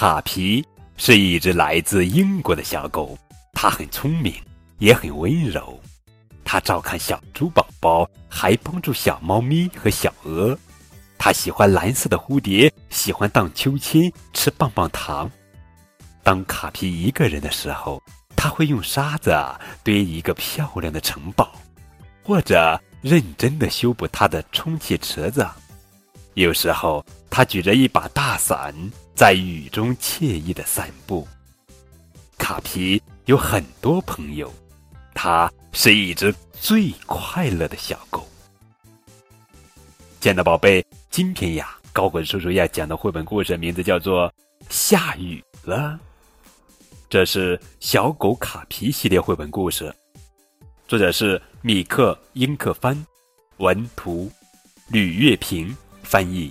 卡皮是一只来自英国的小狗，它很聪明，也很温柔。它照看小猪宝宝，还帮助小猫咪和小鹅。它喜欢蓝色的蝴蝶，喜欢荡秋千、吃棒棒糖。当卡皮一个人的时候，他会用沙子堆一个漂亮的城堡，或者认真的修补他的充气池子。有时候，他举着一把大伞，在雨中惬意的散步。卡皮有很多朋友，它是一只最快乐的小狗。亲爱的宝贝，今天呀，高滚叔叔要讲的绘本故事名字叫做《下雨了》，这是小狗卡皮系列绘本故事，作者是米克·英克帆，文图，吕月平。翻译。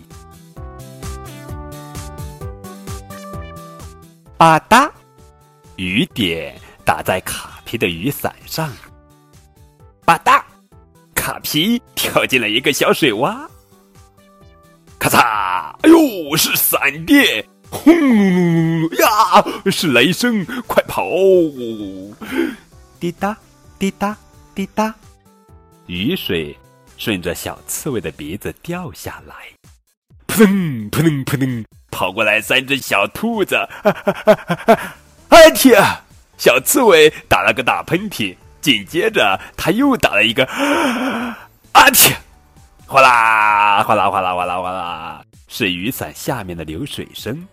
吧嗒，雨点打在卡皮的雨伞上。吧嗒，卡皮跳进了一个小水洼。咔嚓！哎呦，是闪电！轰呀，是雷声！快跑！滴答，滴答，滴答，雨水。顺着小刺猬的鼻子掉下来，扑腾扑腾扑腾，跑过来三只小兔子。哎天！小刺猬打了个大喷嚏，紧接着他又打了一个。啊嚏！哗啦哗啦哗啦哗啦哗啦，是雨伞下面的流水声。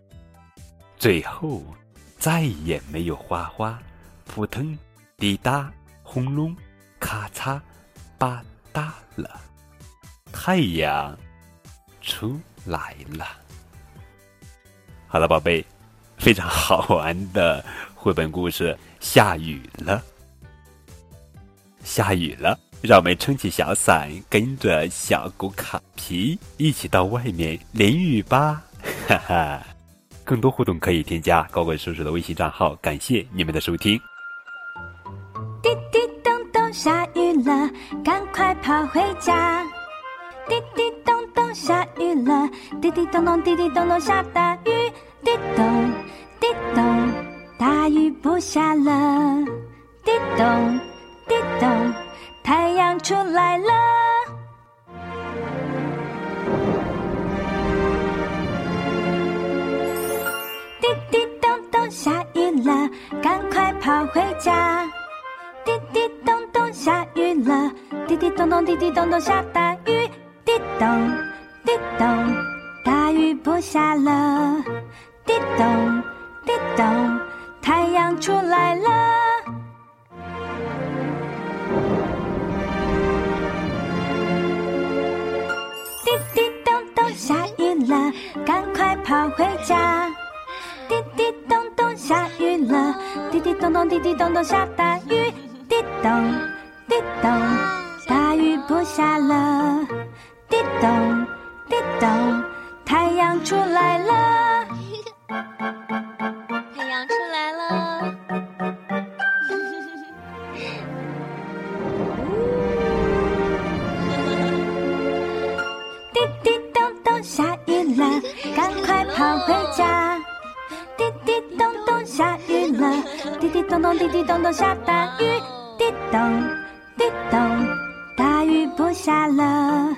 最后，再也没有哗哗、扑腾、滴答、轰隆、咔嚓、吧。嗒了，太阳出来了。好了，宝贝，非常好玩的绘本故事。下雨了，下雨了，让我们撑起小伞，跟着小狗卡皮一起到外面淋雨吧！哈哈，更多互动可以添加高贵叔叔的微信账号。感谢你们的收听。滴滴咚咚下雨了，赶快跑回家！滴滴咚咚，下雨了，滴滴咚咚，滴滴咚咚，下大雨，滴咚滴咚，大雨不下了，滴咚滴咚，太阳出来了。滴滴咚咚，下雨了，赶快跑回家！滴滴咚咚下雨了，滴滴咚咚滴滴咚咚下大雨，滴咚滴咚，大雨不下了，滴咚滴咚，太阳出来了。滴滴咚咚下雨了，赶快跑回家！滴滴咚咚下雨了，滴滴咚咚滴滴咚咚下大雨。滴咚，滴咚，大雨不下了。滴咚，滴滴咚咚，下雨了，赶快跑回家。滴滴咚咚，下雨了。滴滴咚咚，滴滴咚咚，下大雨。滴咚，滴咚，大雨不下了。